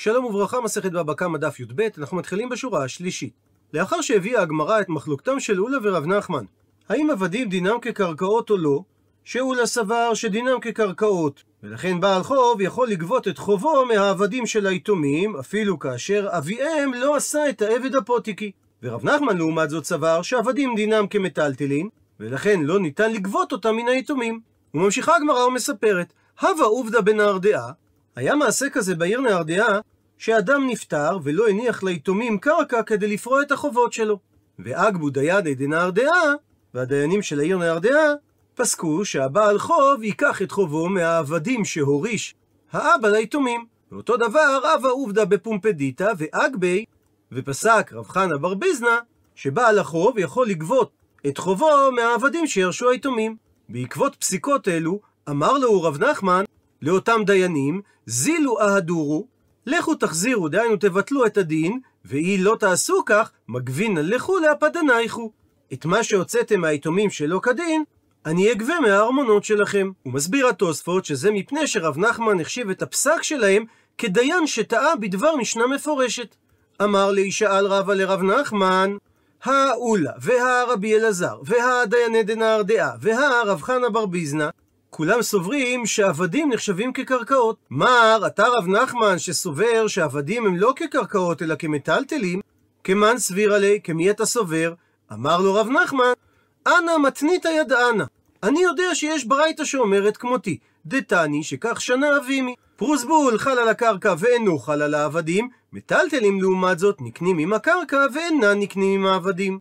שלום וברכה, מסכת בבא קמא דף י"ב, אנחנו מתחילים בשורה השלישית. לאחר שהביאה הגמרא את מחלוקתם של אולה ורב נחמן, האם עבדים דינם כקרקעות או לא, שאולה סבר שדינם כקרקעות, ולכן בעל חוב יכול לגבות את חובו מהעבדים של היתומים, אפילו כאשר אביהם לא עשה את העבד הפותיקי. ורב נחמן לעומת זאת סבר שעבדים דינם כמטלטלין, ולכן לא ניתן לגבות אותם מן היתומים. וממשיכה הגמרא ומספרת, הווה עובדא בנהרדעה, היה מעשה כזה בעיר נהרדעה, שאדם נפטר ולא הניח ליתומים קרקע כדי לפרוע את החובות שלו. ואגבו דיידי דנהרדעה, והדיינים של העיר נהרדעה, פסקו שהבעל חוב ייקח את חובו מהעבדים שהוריש האבא ליתומים. ואותו דבר רבא עובדא בפומפדיתא ואגבי, ופסק רב חנה בר ביזנא, שבעל החוב יכול לגבות את חובו מהעבדים שירשו היתומים. בעקבות פסיקות אלו, אמר לו רב נחמן לאותם דיינים, זילו אהדורו, לכו תחזירו, דהיינו תבטלו את הדין, ואי לא תעשו כך, מגבינן לכו להפדנייכו. את מה שהוצאתם מהיתומים שלא כדין, אני אגבה מהארמונות שלכם. הוא מסביר התוספות שזה מפני שרב נחמן החשיב את הפסק שלהם כדיין שטעה בדבר משנה מפורשת. אמר לי, שאל רבא לרב נחמן, האולה, והרבי אלעזר, והדייני דנהרדעה, והרב חנה בר ביזנא, כולם סוברים שעבדים נחשבים כקרקעות. מר, אתה רב נחמן שסובר שעבדים הם לא כקרקעות אלא כמטלטלים, כמן סביר עלי, כמי אתה סובר? אמר לו רב נחמן, אנא מתנית ידענה. אני יודע שיש ברייתא שאומרת כמותי, דתני שכך שנה אבימי. פרוסבול חל על הקרקע ואינו חל על העבדים, מטלטלים לעומת זאת נקנים עם הקרקע ואינם נקנים עם העבדים.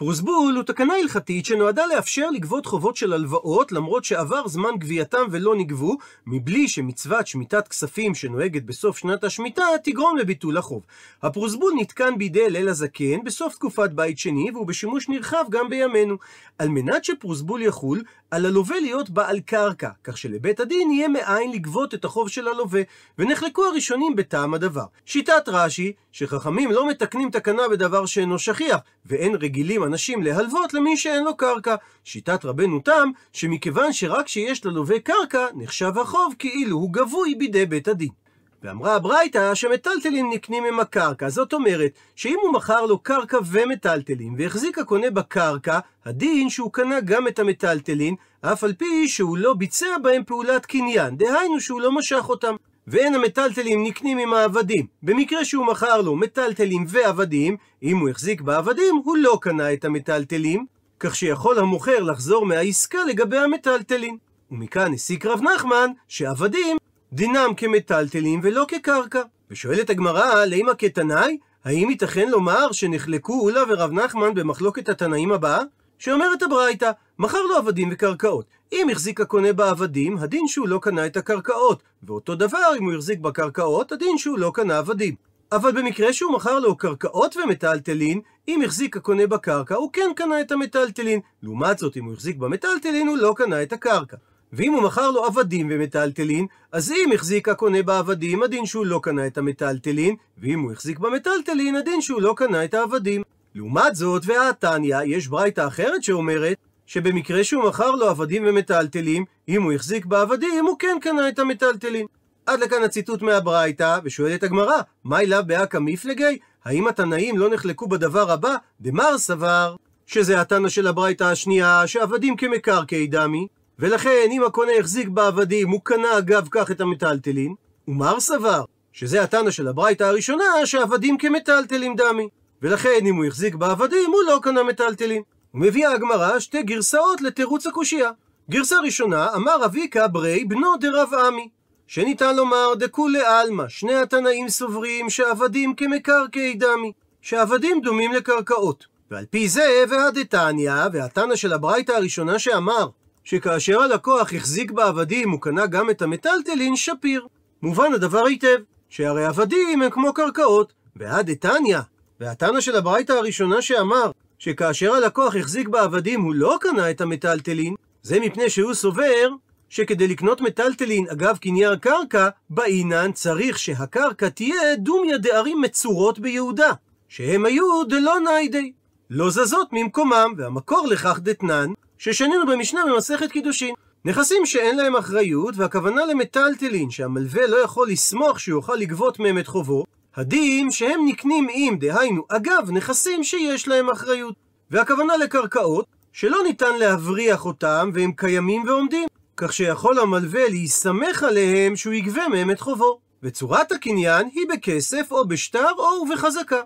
פרוסבול הוא תקנה הלכתית שנועדה לאפשר לגבות חובות של הלוואות למרות שעבר זמן גבייתם ולא נגבו, מבלי שמצוות שמיטת כספים שנוהגת בסוף שנת השמיטה תגרום לביטול החוב. הפרוסבול נתקן בידי אל הזקן בסוף תקופת בית שני והוא בשימוש נרחב גם בימינו. על מנת שפרוסבול יחול, על הלווה להיות בעל קרקע, כך שלבית הדין יהיה מאין לגבות את החוב של הלווה, ונחלקו הראשונים בטעם הדבר. שיטת רש"י, שחכמים לא מתקנים תקנה בדבר שאינו שכיח, ואין רגילים אנשים להלוות למי שאין לו קרקע. שיטת רבנו תם, שמכיוון שרק כשיש ללווה קרקע, נחשב החוב כאילו הוא גבוי בידי בית הדין. ואמרה הברייתא שמטלטלים נקנים עם הקרקע, זאת אומרת שאם הוא מכר לו קרקע ומטלטלים והחזיק הקונה בקרקע, הדין שהוא קנה גם את המטלטלין, אף על פי שהוא לא ביצע בהם פעולת קניין, דהיינו שהוא לא משך אותם. ואין המטלטלים נקנים עם העבדים. במקרה שהוא מכר לו מטלטלים ועבדים, אם הוא החזיק בעבדים, הוא לא קנה את המטלטלים, כך שיכול המוכר לחזור מהעסקה לגבי המטלטלים. ומכאן הסיק רב נחמן שעבדים דינם כמטלטלים ולא כקרקע. ושואלת הגמרא, לימה כתנאי? האם ייתכן לומר שנחלקו אולה ורב נחמן במחלוקת התנאים הבאה? שאומרת הברייתא, מכר לו עבדים וקרקעות. אם החזיק הקונה בעבדים, הדין שהוא לא קנה את הקרקעות. ואותו דבר, אם הוא החזיק בקרקעות, הדין שהוא לא קנה עבדים. אבל במקרה שהוא מכר לו קרקעות ומטלטלין, אם החזיק הקונה בקרקע, הוא כן קנה את המטלטלין. לעומת זאת, אם הוא החזיק במטלטלין, הוא לא קנה את הקרקע. ואם הוא מכר לו עבדים ומטלטלין, אז אם החזיק הקונה בעבדים, הדין שהוא לא קנה את המטלטלין, ואם הוא החזיק במטלטלין, הדין שהוא לא קנה את העבדים. לעומת זאת, והתניא, יש ברייתא אחרת שאומרת, שבמקרה שהוא מכר לו עבדים ומטלטלים, אם הוא החזיק בעבדים, הוא כן קנה את המטלטלין. עד לכאן הציטוט מהברייתא, ושואלת הגמרא, מהי לאו באקא מפלגי? האם התנאים לא נחלקו בדבר הבא? דמר סבר, שזה התנא של הברייתא השנייה, שעבדים כמקרקעי דמי, ולכן אם הקונה החזיק בעבדים, הוא קנה אגב כך את המטלטלין, ומר סבר, שזה התנא של הברייתא הראשונה, שעבדים כמטלטלים דמי. ולכן אם הוא החזיק בעבדים, הוא לא קנה מטלטלין. ומביאה הגמרא שתי גרסאות לתירוץ הקושייה. גרסה ראשונה, אמר אביקה ברי בנו דרב עמי. שניתן לומר דכולי עלמא, שני התנאים סוברים שעבדים כמקרקעי דמי, שעבדים דומים לקרקעות. ועל פי זה, והדתניא, והתנא של הברייתא הראשונה שאמר, שכאשר הלקוח החזיק בעבדים הוא קנה גם את המטלטלין, שפיר. מובן הדבר היטב, שהרי עבדים הם כמו קרקעות, והדתניא, והתנא של הברייתא הראשונה שאמר, שכאשר הלקוח החזיק בעבדים הוא לא קנה את המטלטלין, זה מפני שהוא סובר שכדי לקנות מטלטלין אגב קניין קרקע, באינן צריך שהקרקע תהיה דומיה דערים מצורות ביהודה, שהם היו דלא ניידי, לא זזות ממקומם, והמקור לכך דתנן, ששנינו במשנה במסכת קידושין. נכסים שאין להם אחריות, והכוונה למטלטלין, שהמלווה לא יכול לסמוך שיוכל לגבות מהם את חובו, הדין שהם נקנים עם, דהיינו, אגב, נכסים שיש להם אחריות. והכוונה לקרקעות, שלא ניתן להבריח אותם, והם קיימים ועומדים, כך שיכול המלווה להסתמך עליהם שהוא יגבה מהם את חובו. וצורת הקניין היא בכסף או בשטר או בחזקה.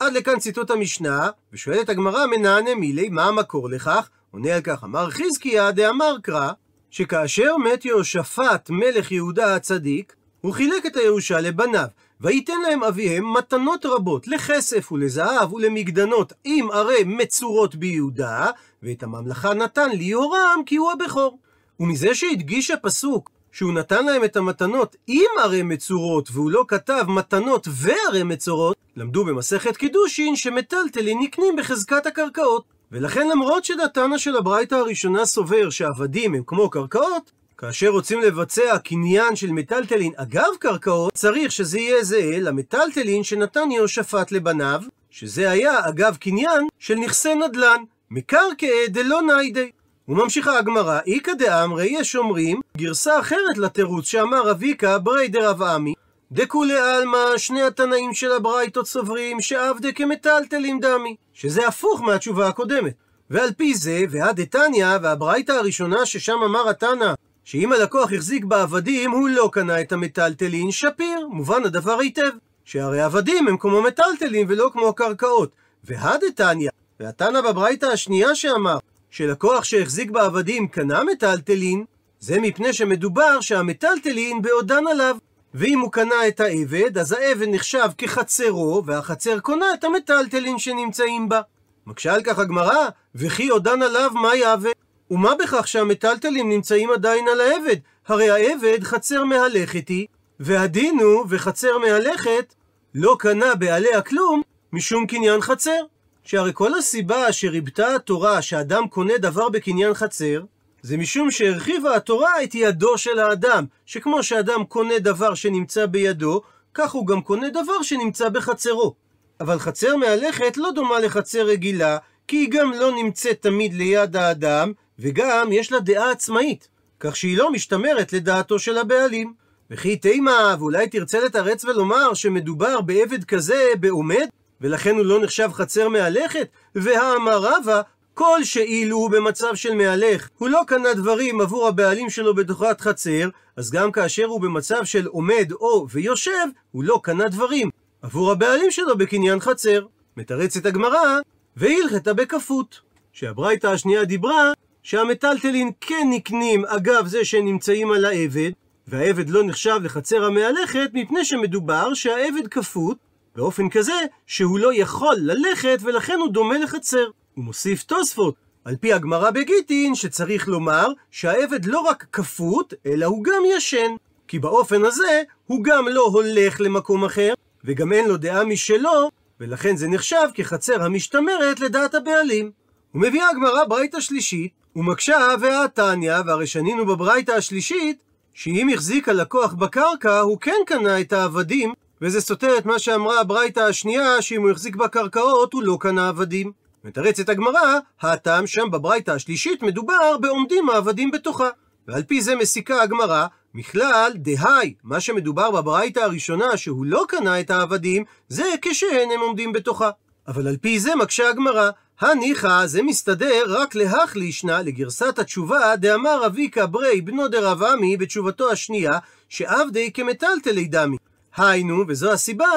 עד לכאן ציטוט המשנה, ושואלת הגמרא מנענה מילי, מה המקור לכך? עונה על כך, אמר חזקיה דאמר קרא, שכאשר מת יהושפט מלך יהודה הצדיק, הוא חילק את הירושה לבניו, וייתן להם אביהם מתנות רבות לכסף ולזהב ולמגדנות עם ערי מצורות ביהודה, ואת הממלכה נתן ליהורם כי הוא הבכור. ומזה שהדגיש הפסוק שהוא נתן להם את המתנות עם ערי מצורות, והוא לא כתב מתנות וערי מצורות, למדו במסכת קידושין שמטלטלין נקנים בחזקת הקרקעות. ולכן למרות שדתנא של הברייתא הראשונה סובר שעבדים הם כמו קרקעות, כאשר רוצים לבצע קניין של מטלטלין אגב קרקעות, צריך שזה יהיה זהה למטלטלין שנתן יהושפט לבניו, שזה היה אגב קניין של נכסי נדל"ן, מקרקעי דלא ניידי. וממשיכה הגמרא, איכא דאמרי יש אומרים גרסה אחרת לתירוץ שאמר אביקה ברי דרב עמי, דכולי עלמא שני התנאים של הברייתות סוברים שעבדה כמטלטלים דמי, שזה הפוך מהתשובה הקודמת. ועל פי זה, והדתניא, והברייתא הראשונה ששם אמר התנא, שאם הלקוח החזיק בעבדים, הוא לא קנה את המטלטלין, שפיר, מובן הדבר היטב. שהרי עבדים הם כמו מטלטלין ולא כמו קרקעות. והדתניא, והתנא בברייתא השנייה שאמר, שלקוח שהחזיק בעבדים קנה מטלטלין, זה מפני שמדובר שהמטלטלין בעודן עליו. ואם הוא קנה את העבד, אז העבד נחשב כחצרו, והחצר קונה את המטלטלין שנמצאים בה. מקשה על כך הגמרא, וכי עודן עליו מה יהווה? ומה בכך שהמטלטלים נמצאים עדיין על העבד? הרי העבד חצר מהלכת היא, והדין הוא וחצר מהלכת לא קנה בעליה כלום משום קניין חצר. שהרי כל הסיבה שריבתה התורה שאדם קונה דבר בקניין חצר, זה משום שהרחיבה התורה את ידו של האדם, שכמו שאדם קונה דבר שנמצא בידו, כך הוא גם קונה דבר שנמצא בחצרו. אבל חצר מהלכת לא דומה לחצר רגילה, כי היא גם לא נמצאת תמיד ליד האדם, וגם יש לה דעה עצמאית, כך שהיא לא משתמרת לדעתו של הבעלים. וכי תימה, ואולי תרצה לתרץ ולומר שמדובר בעבד כזה בעומד, ולכן הוא לא נחשב חצר מהלכת? והאמר רבא, כל שאילו הוא במצב של מהלך, הוא לא קנה דברים עבור הבעלים שלו בתוכת חצר, אז גם כאשר הוא במצב של עומד או ויושב, הוא לא קנה דברים עבור הבעלים שלו בקניין חצר. מתרצת הגמרא, והלכתה בכפות. שהברייתא השנייה דיברה שהמטלטלין כן נקנים אגב זה שהם נמצאים על העבד, והעבד לא נחשב לחצר המהלכת מפני שמדובר שהעבד כפות באופן כזה שהוא לא יכול ללכת ולכן הוא דומה לחצר. הוא מוסיף תוספות, על פי הגמרא בגיטין שצריך לומר שהעבד לא רק כפות, אלא הוא גם ישן. כי באופן הזה הוא גם לא הולך למקום אחר, וגם אין לו דעה משלו, ולכן זה נחשב כחצר המשתמרת לדעת הבעלים. ומביאה הגמרא ברייתא שלישית, ומקשה והתניא, והרי שנינו בברייתא השלישית, שאם החזיק הלקוח בקרקע, הוא כן קנה את העבדים, וזה סותר את מה שאמרה הברייתא השנייה, שאם הוא החזיק בקרקעות, הוא לא קנה עבדים. מתרצת הגמרא, הטעם שם בברייתא השלישית מדובר בעומדים העבדים בתוכה. ועל פי זה מסיקה הגמרא, מכלל דהי, מה שמדובר בברייתא הראשונה שהוא לא קנה את העבדים, זה כשאין הם עומדים בתוכה. אבל על פי זה מקשה הגמרא, הניחא זה מסתדר רק להחלישנה לגרסת התשובה דאמר אביקה ברי בנו דרב עמי בתשובתו השנייה שעבדי כמטלטלי דמי. היינו, וזו הסיבה,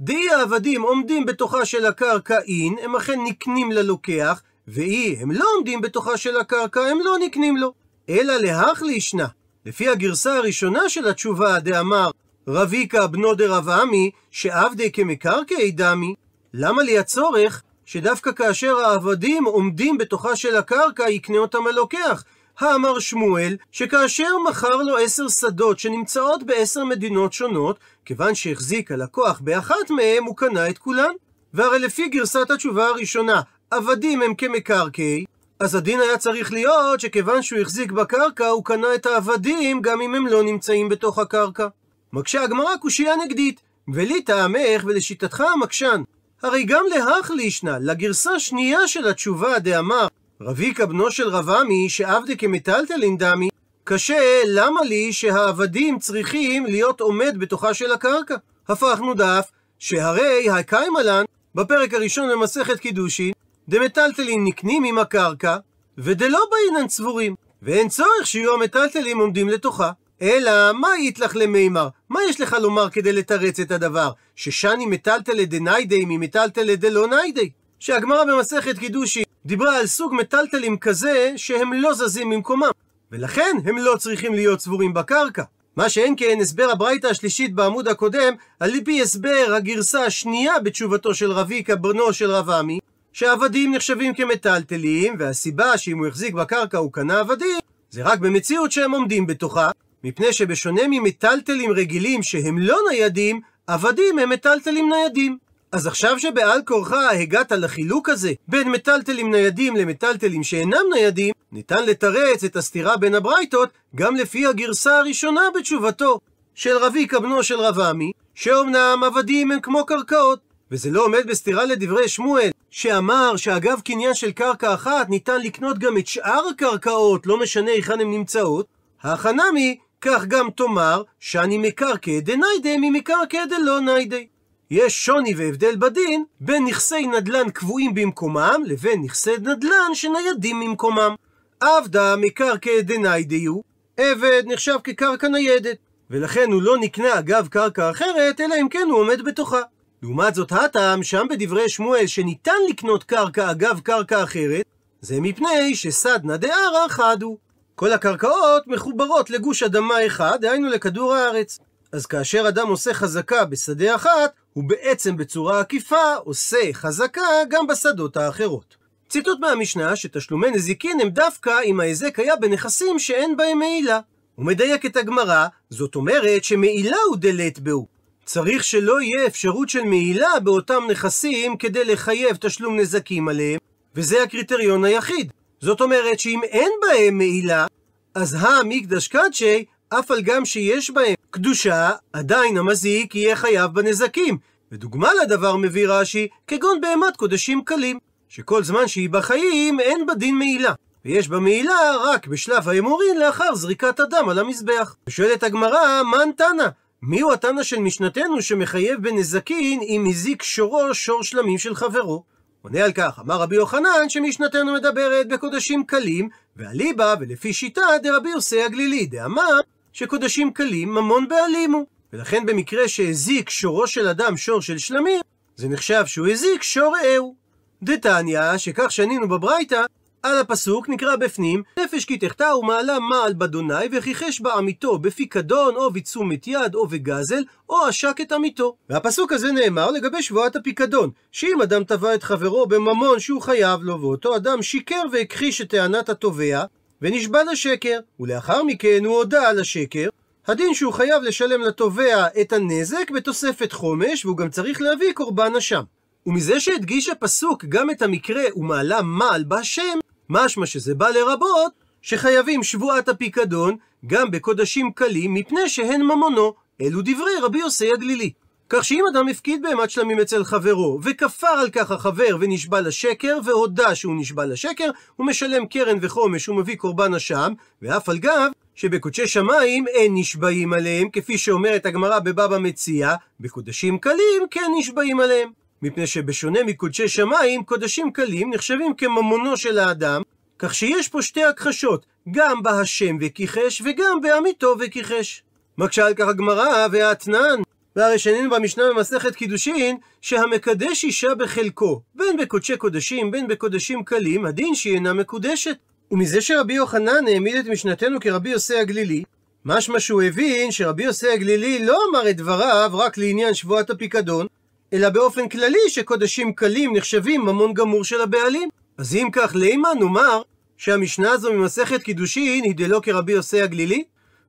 דאי העבדים עומדים בתוכה של הקרקע אין, הם אכן נקנים ללוקח, ואי הם לא עומדים בתוכה של הקרקע, הם לא נקנים לו. אלא להחלישנה, לפי הגרסה הראשונה של התשובה דאמר רביקה בנו דרב עמי שעבדי כמקרקעי דמי, למה לי הצורך שדווקא כאשר העבדים עומדים בתוכה של הקרקע, יקנה אותם הלוקח. האמר שמואל, שכאשר מכר לו עשר שדות שנמצאות בעשר מדינות שונות, כיוון שהחזיק הלקוח באחת מהם, הוא קנה את כולן. והרי לפי גרסת התשובה הראשונה, עבדים הם כמקרקעי, אז הדין היה צריך להיות שכיוון שהוא החזיק בקרקע, הוא קנה את העבדים גם אם הם לא נמצאים בתוך הקרקע. מקשה הגמרא קושייה נגדית, ולי טעמך ולשיטתך המקשן, הרי גם להחלישנה, לגרסה שנייה של התשובה דאמר רביקה בנו של רב עמי שעבדי כמטלטלין דמי, קשה, למה לי שהעבדים צריכים להיות עומד בתוכה של הקרקע? הפכנו דף, שהרי הקיימלן, בפרק הראשון במסכת קידושין, דמטלטלין נקנים עם הקרקע, ודלא באינן צבורים, ואין צורך שיהיו המטלטלים עומדים לתוכה. אלא, מה יתלך למימר? מה יש לך לומר כדי לתרץ את הדבר? ששני מטלטלה דניידי ממטלטלה דלא ניידי? שהגמרא במסכת קידושי דיברה על סוג מטלטלים כזה שהם לא זזים ממקומם, ולכן הם לא צריכים להיות צבורים בקרקע. מה שאין כן הסבר הברייתא השלישית בעמוד הקודם, על פי הסבר הגרסה השנייה בתשובתו של רביקה בנו של רב עמי, שעבדים נחשבים כמטלטלים, והסיבה שאם הוא החזיק בקרקע הוא קנה עבדים, זה רק במציאות שהם עומדים בתוכה, מפני שבשונה ממטלטלים רגילים שהם לא ניידים, עבדים הם מטלטלים ניידים. אז עכשיו שבעל כורחה הגעת לחילוק הזה בין מטלטלים ניידים למטלטלים שאינם ניידים, ניתן לתרץ את הסתירה בין הברייתות גם לפי הגרסה הראשונה בתשובתו של רביקה בנו של רב עמי, שאומנם עבדים הם כמו קרקעות, וזה לא עומד בסתירה לדברי שמואל, שאמר שאגב קניין של קרקע אחת ניתן לקנות גם את שאר הקרקעות, לא משנה היכן הן נמצאות, החנמי, כך גם תאמר, שאני מקרקע דניידי ממקרקע דלא ניידי. יש שוני והבדל בדין בין נכסי נדל"ן קבועים במקומם לבין נכסי נדל"ן שניידים ממקומם. עבדה מקרקע דניידיו, עבד נחשב כקרקע ניידת, ולכן הוא לא נקנה אגב קרקע אחרת, אלא אם כן הוא עומד בתוכה. לעומת זאת הטעם שם בדברי שמואל שניתן לקנות קרקע אגב קרקע אחרת, זה מפני שסדנא דערא חדו. כל הקרקעות מחוברות לגוש אדמה אחד, דהיינו לכדור הארץ. אז כאשר אדם עושה חזקה בשדה אחת, הוא בעצם בצורה עקיפה עושה חזקה גם בשדות האחרות. ציטוט מהמשנה שתשלומי נזיקין הם דווקא אם ההיזק היה בנכסים שאין בהם מעילה. הוא מדייק את הגמרא, זאת אומרת שמעילה הוא דלת בהו. צריך שלא יהיה אפשרות של מעילה באותם נכסים כדי לחייב תשלום נזקים עליהם, וזה הקריטריון היחיד. זאת אומרת שאם אין בהם מעילה, אז המקדש קדשי, אף על גם שיש בהם קדושה, עדיין המזיק יהיה חייב בנזקים. ודוגמה לדבר מביא רש"י, כגון בהמת קודשים קלים, שכל זמן שהיא בחיים אין בה דין מעילה. ויש בה מעילה רק בשלב האמורין לאחר זריקת הדם על המזבח. ושואלת הגמרא, מן תנא? מיהו התנא של משנתנו שמחייב בנזקין אם הזיק שורו שור שלמים של חברו? עונה על כך, אמר רבי יוחנן שמשנתנו מדברת בקודשים קלים, ואליבא ולפי שיטה דרבי יוסי הגלילי, דאמר שקודשים קלים ממון בעלימו. ולכן במקרה שהזיק שורו של אדם שור של שלמים, זה נחשב שהוא הזיק שור רעהו. דתניא, שכך שנינו בברייתא, על הפסוק נקרא בפנים, נפש כי תחטא ומעלה מעל באדוני וכיחש בעמיתו בפיקדון או בתשומת יד או בגזל או עשק את עמיתו. והפסוק הזה נאמר לגבי שבועת הפיקדון, שאם אדם תבע את חברו בממון שהוא חייב לו ואותו אדם שיקר והכחיש את טענת התובע ונשבע לשקר, ולאחר מכן הוא הודה על השקר, הדין שהוא חייב לשלם לתובע את הנזק בתוספת חומש והוא גם צריך להביא קורבן אשם. ומזה שהדגיש הפסוק גם את המקרה ומעלה מעל בהשם, משמע שזה בא לרבות שחייבים שבועת הפיקדון גם בקודשים קלים מפני שהן ממונו, אלו דברי רבי יוסי הגלילי. כך שאם אדם הפקיד בהמת שלמים אצל חברו, וכפר על כך החבר ונשבע לשקר, והודה שהוא נשבע לשקר, הוא משלם קרן וחומש ומביא קורבן אשם, ואף על גב, שבקודשי שמיים אין נשבעים עליהם, כפי שאומרת הגמרא בבבא מציע, בקודשים קלים כן נשבעים עליהם. מפני שבשונה מקודשי שמיים, קודשים קלים נחשבים כממונו של האדם, כך שיש פה שתי הכחשות, גם בהשם וכיחש, וגם בעמיתו וכיחש. מקשה על כך הגמרא והאתנן, והרי שנינו במשנה במסכת קידושין, שהמקדש אישה בחלקו, בין בקודשי קודשים, בין בקודשים קלים, הדין שהיא אינה מקודשת. ומזה שרבי יוחנן העמיד את משנתנו כרבי יוסי הגלילי, משמע שהוא הבין שרבי יוסי הגלילי לא אמר את דבריו רק לעניין שבועת הפיקדון, אלא באופן כללי שקודשים קלים נחשבים ממון גמור של הבעלים. אז אם כך, לימה נאמר שהמשנה הזו ממסכת קידושין היא דלא כרבי יוסי הגלילי?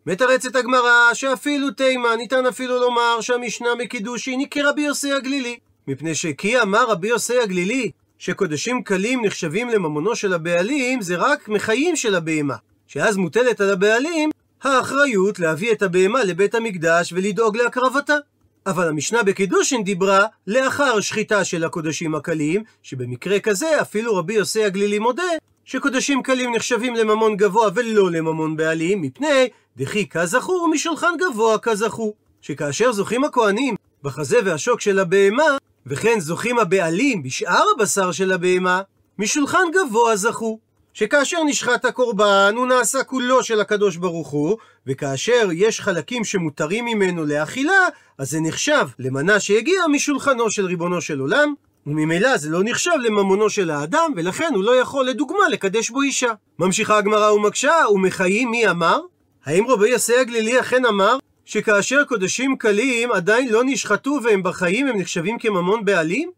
מתרצת הגמרא שאפילו תימה ניתן אפילו לומר שהמשנה מקידושין היא כרבי יוסי הגלילי. מפני שכי אמר רבי יוסי הגלילי שקודשים קלים נחשבים לממונו של הבעלים זה רק מחיים של הבהמה. שאז מוטלת על הבעלים האחריות להביא את הבהמה לבית המקדש ולדאוג להקרבתה. אבל המשנה בקידושין דיברה לאחר שחיטה של הקודשים הקלים, שבמקרה כזה אפילו רבי יוסי הגלילי מודה שקודשים קלים נחשבים לממון גבוה ולא לממון בעלים, מפני דכי כזכור משולחן גבוה כזכור. שכאשר זוכים הכהנים בחזה והשוק של הבהמה, וכן זוכים הבעלים בשאר הבשר של הבהמה, משולחן גבוה זכו. שכאשר נשחט הקורבן, הוא נעשה כולו של הקדוש ברוך הוא, וכאשר יש חלקים שמותרים ממנו לאכילה, אז זה נחשב למנה שהגיעה משולחנו של ריבונו של עולם, וממילא זה לא נחשב לממונו של האדם, ולכן הוא לא יכול לדוגמה לקדש בו אישה. ממשיכה הגמרא ומקשה, ומחיים מי אמר? האם רבי יסי הגלילי אכן אמר שכאשר קודשים קלים עדיין לא נשחטו והם בחיים הם נחשבים כממון בעלים?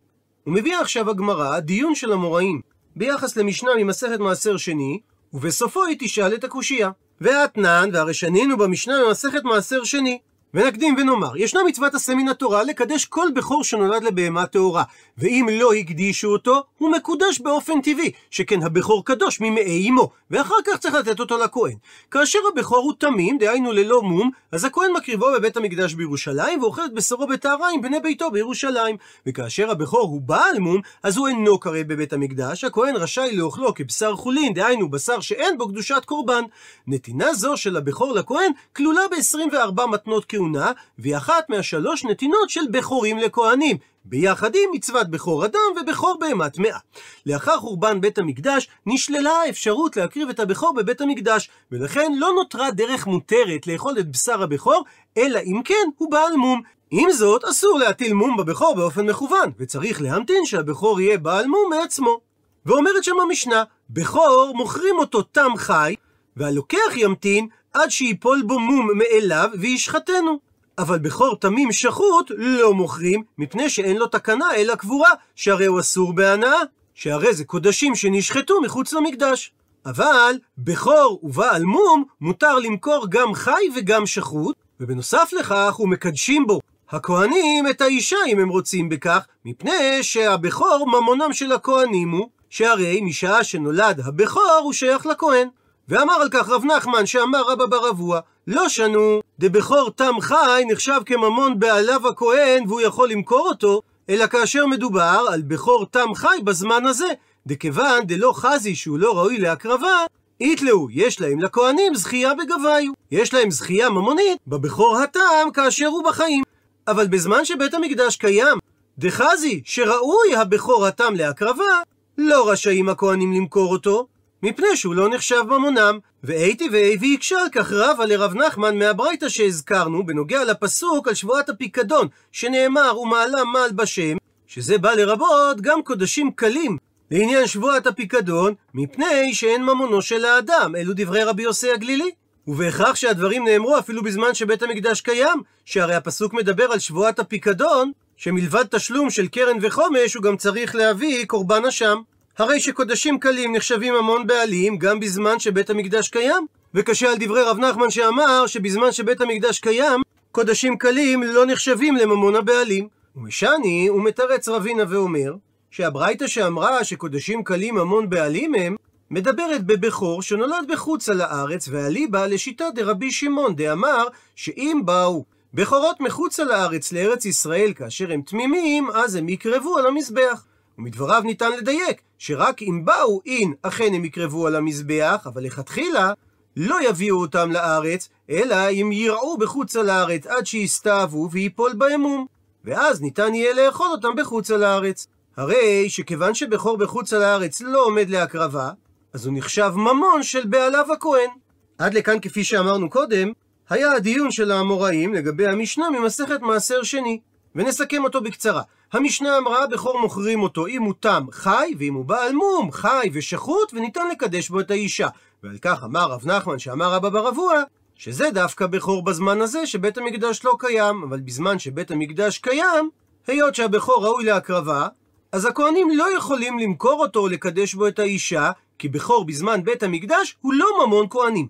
הוא מביא עכשיו הגמרא דיון של המוראים ביחס למשנה ממסכת מעשר שני, ובסופו היא תשאל את הקושייה. ואתנן, והרי שנינו במשנה ממסכת מעשר שני. ונקדים ונאמר, ישנה מצוות עשה מן התורה לקדש כל בכור שנולד לבהמה טהורה, ואם לא הקדישו אותו, הוא מקודש באופן טבעי, שכן הבכור קדוש ממעי אמו, ואחר כך צריך לתת אותו לכהן. כאשר הבכור הוא תמים, דהיינו ללא מום, אז הכהן מקריבו בבית המקדש בירושלים, ואוכל את בשרו בטהרה עם בני ביתו בירושלים. וכאשר הבכור הוא בעל מום, אז הוא אינו קרב בבית המקדש, הכהן רשאי לאוכלו כבשר חולין, דהיינו בשר שאין בו קדושת קורבן. נתינה זו של הבכור לכהן כלולה ב-24 מתנות כהונה, והיא אחת מהשלוש נתינות של בכורים לכהנים, ביחד עם מצוות בכור אדם ובכור בהמה טמאה. לאחר חורבן בית המקדש, נשללה האפשרות להקריב את הבכור בבית המקדש, ולכן לא נותרה דרך מותרת לאכול את בשר הבכור, אלא אם כן הוא בעל מום. עם זאת, אסור להטיל מום בבכור באופן מכוון, וצריך להמתין שהבכור יהיה בעל מום מעצמו. ואומרת שם המשנה, בכור מוכרים אותו תם חי, והלוקח ימתין עד שיפול בו מום מאליו וישחטנו. אבל בכור תמים שחוט לא מוכרים, מפני שאין לו תקנה אלא קבורה, שהרי הוא אסור בהנאה, שהרי זה קודשים שנשחטו מחוץ למקדש. אבל בכור ובעל מום מותר למכור גם חי וגם שחוט, ובנוסף לכך הוא מקדשים בו הכהנים את האישה אם הם רוצים בכך, מפני שהבכור ממונם של הכהנים הוא, שהרי משעה שנולד הבכור הוא שייך לכהן. ואמר על כך רב נחמן שאמר רבא בר אבוה, לא שנו, דבכור תם חי נחשב כממון בעליו הכהן והוא יכול למכור אותו, אלא כאשר מדובר על בכור תם חי בזמן הזה, דכיוון דלא חזי שהוא לא ראוי להקרבה, איתלאו, יש להם לכהנים זכייה בגביו. יש להם זכייה ממונית בבכור התם כאשר הוא בחיים. אבל בזמן שבית המקדש קיים, דחזי שראוי הבכור התם להקרבה, לא רשאים הכהנים למכור אותו, מפני שהוא לא נחשב ממונם. ואייתי ואייבי הקשה כך רבה לרב נחמן מהברייתא שהזכרנו, בנוגע לפסוק על שבועת הפיקדון, שנאמר ומעלה מעל בשם, שזה בא לרבות גם קודשים קלים. לעניין שבועת הפיקדון, מפני שאין ממונו של האדם, אלו דברי רבי יוסי הגלילי. ובהכרח שהדברים נאמרו אפילו בזמן שבית המקדש קיים, שהרי הפסוק מדבר על שבועת הפיקדון, שמלבד תשלום של קרן וחומש, הוא גם צריך להביא קורבן אשם. הרי שקודשים קלים נחשבים המון בעלים גם בזמן שבית המקדש קיים. וקשה על דברי רב נחמן שאמר שבזמן שבית המקדש קיים, קודשים קלים לא נחשבים לממון הבעלים. ומשני הוא מתרץ רבינה ואומר שהברייתא שאמרה שקודשים קלים ממון בעלים הם, מדברת בבכור שנולד בחוצה לארץ, ואליבא לשיטה דרבי שמעון דאמר שאם באו בכורות מחוצה לארץ לארץ ישראל כאשר הם תמימים, אז הם יקרבו על המזבח. ומדבריו ניתן לדייק שרק אם באו אין אכן הם יקרבו על המזבח, אבל לכתחילה לא יביאו אותם לארץ, אלא אם ירעו בחוצה לארץ עד שיסתאבו ויפול באמום. ואז ניתן יהיה לאכול אותם בחוצה לארץ. הרי שכיוון שבכור בחוצה לארץ לא עומד להקרבה, אז הוא נחשב ממון של בעליו הכהן. עד לכאן, כפי שאמרנו קודם, היה הדיון של האמוראים לגבי המשנה ממסכת מעשר שני, ונסכם אותו בקצרה. המשנה אמרה, בכור מוכרים אותו אם הוא תם חי, ואם הוא בעל מום חי ושחוט, וניתן לקדש בו את האישה. ועל כך אמר רב נחמן שאמר רבא בר אבוה, שזה דווקא בכור בזמן הזה שבית המקדש לא קיים, אבל בזמן שבית המקדש קיים, היות שהבכור ראוי להקרבה, אז הכהנים לא יכולים למכור אותו או לקדש בו את האישה, כי בכור בזמן בית המקדש הוא לא ממון כהנים.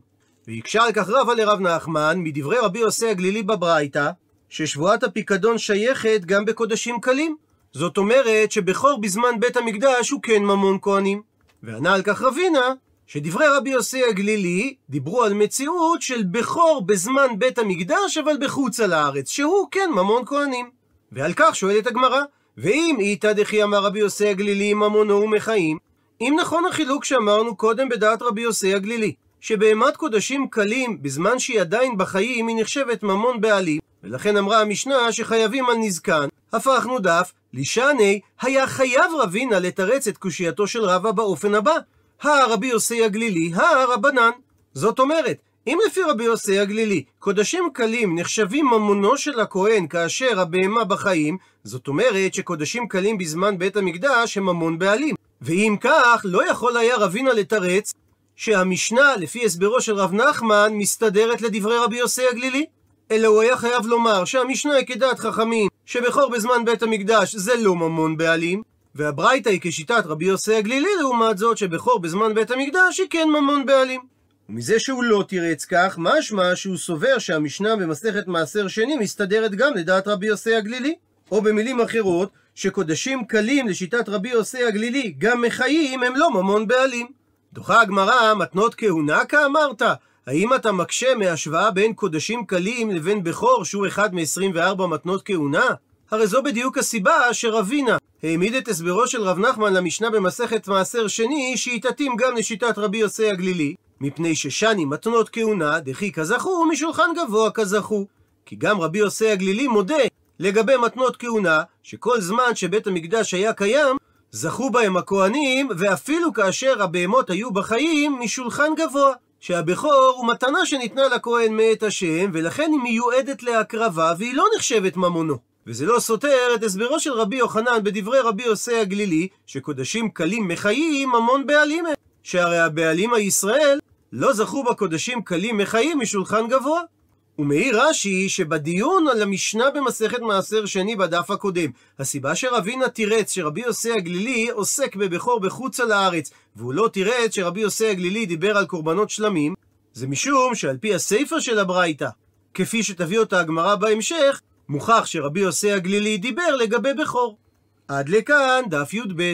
והקשה על כך רבא לרב נחמן, מדברי רבי יוסי הגלילי בברייתא, ששבועת הפיקדון שייכת גם בקודשים קלים. זאת אומרת שבכור בזמן בית המקדש הוא כן ממון כהנים. וענה על כך רבינה, שדברי רבי יוסי הגלילי דיברו על מציאות של בכור בזמן בית המקדש אבל בחוצה לארץ, שהוא כן ממון כהנים. ועל כך שואלת הגמרא, ואם איתא דחי אמר רבי יוסי הגלילי ממונו ומחיים, אם נכון החילוק שאמרנו קודם בדעת רבי יוסי הגלילי, שבהמת קודשים קלים בזמן שהיא עדיין בחיים היא נחשבת ממון בעלים, ולכן אמרה המשנה שחייבים על נזקן, הפכנו דף, לישני היה חייב רבינה לתרץ את קושייתו של רבא באופן הבא, הרבי יוסי הגלילי, הרבנן. זאת אומרת, אם לפי רבי יוסי הגלילי, קודשים קלים נחשבים ממונו של הכהן כאשר הבהמה בחיים, זאת אומרת שקודשים קלים בזמן בית המקדש הם ממון בעלים. ואם כך, לא יכול היה רבינה לתרץ שהמשנה, לפי הסברו של רב נחמן, מסתדרת לדברי רבי יוסי הגלילי. אלא הוא היה חייב לומר שהמשנה היא כדעת חכמים, שבכור בזמן בית המקדש זה לא ממון בעלים, והברייתא היא כשיטת רבי יוסי הגלילי לעומת זאת, שבכור בזמן בית המקדש היא כן ממון בעלים. ומזה שהוא לא תירץ כך, משמע שהוא סובר שהמשנה במסכת מעשר שני מסתדרת גם לדעת רבי יוסי הגלילי. או במילים אחרות, שקודשים קלים לשיטת רבי יוסי הגלילי, גם מחיים הם לא ממון בעלים. דוחה הגמרא, מתנות כהונה כאמרת? האם אתה מקשה מהשוואה בין קודשים קלים לבין בכור שהוא אחד מ-24 מתנות כהונה? הרי זו בדיוק הסיבה שרבינה העמיד את הסברו של רב נחמן למשנה במסכת מעשר שני, שהיא תתאים גם לשיטת רבי יוסי הגלילי, מפני ששני מתנות כהונה, דחי כזכו, משולחן גבוה כזכו. כי גם רבי יוסי הגלילי מודה לגבי מתנות כהונה, שכל זמן שבית המקדש היה קיים, זכו בהם הכהנים, ואפילו כאשר הבהמות היו בחיים, משולחן גבוה. שהבכור הוא מתנה שניתנה לכהן מאת השם, ולכן היא מיועדת להקרבה, והיא לא נחשבת ממונו. וזה לא סותר את הסברו של רבי יוחנן בדברי רבי יוסי הגלילי, שקודשים קלים מחיים ממון בעלים הם. שהרי הבעלים הישראל לא זכו בקודשים קלים מחיים משולחן גבוה. ומעיר רש"י שבדיון על המשנה במסכת מעשר שני בדף הקודם, הסיבה שרבינה תירץ שרבי יוסי הגלילי עוסק בבכור בחוץ על הארץ, והוא לא תירץ שרבי יוסי הגלילי דיבר על קורבנות שלמים, זה משום שעל פי הסיפא של הברייתא, כפי שתביא אותה הגמרא בהמשך, מוכח שרבי יוסי הגלילי דיבר לגבי בכור. עד לכאן דף י"ב.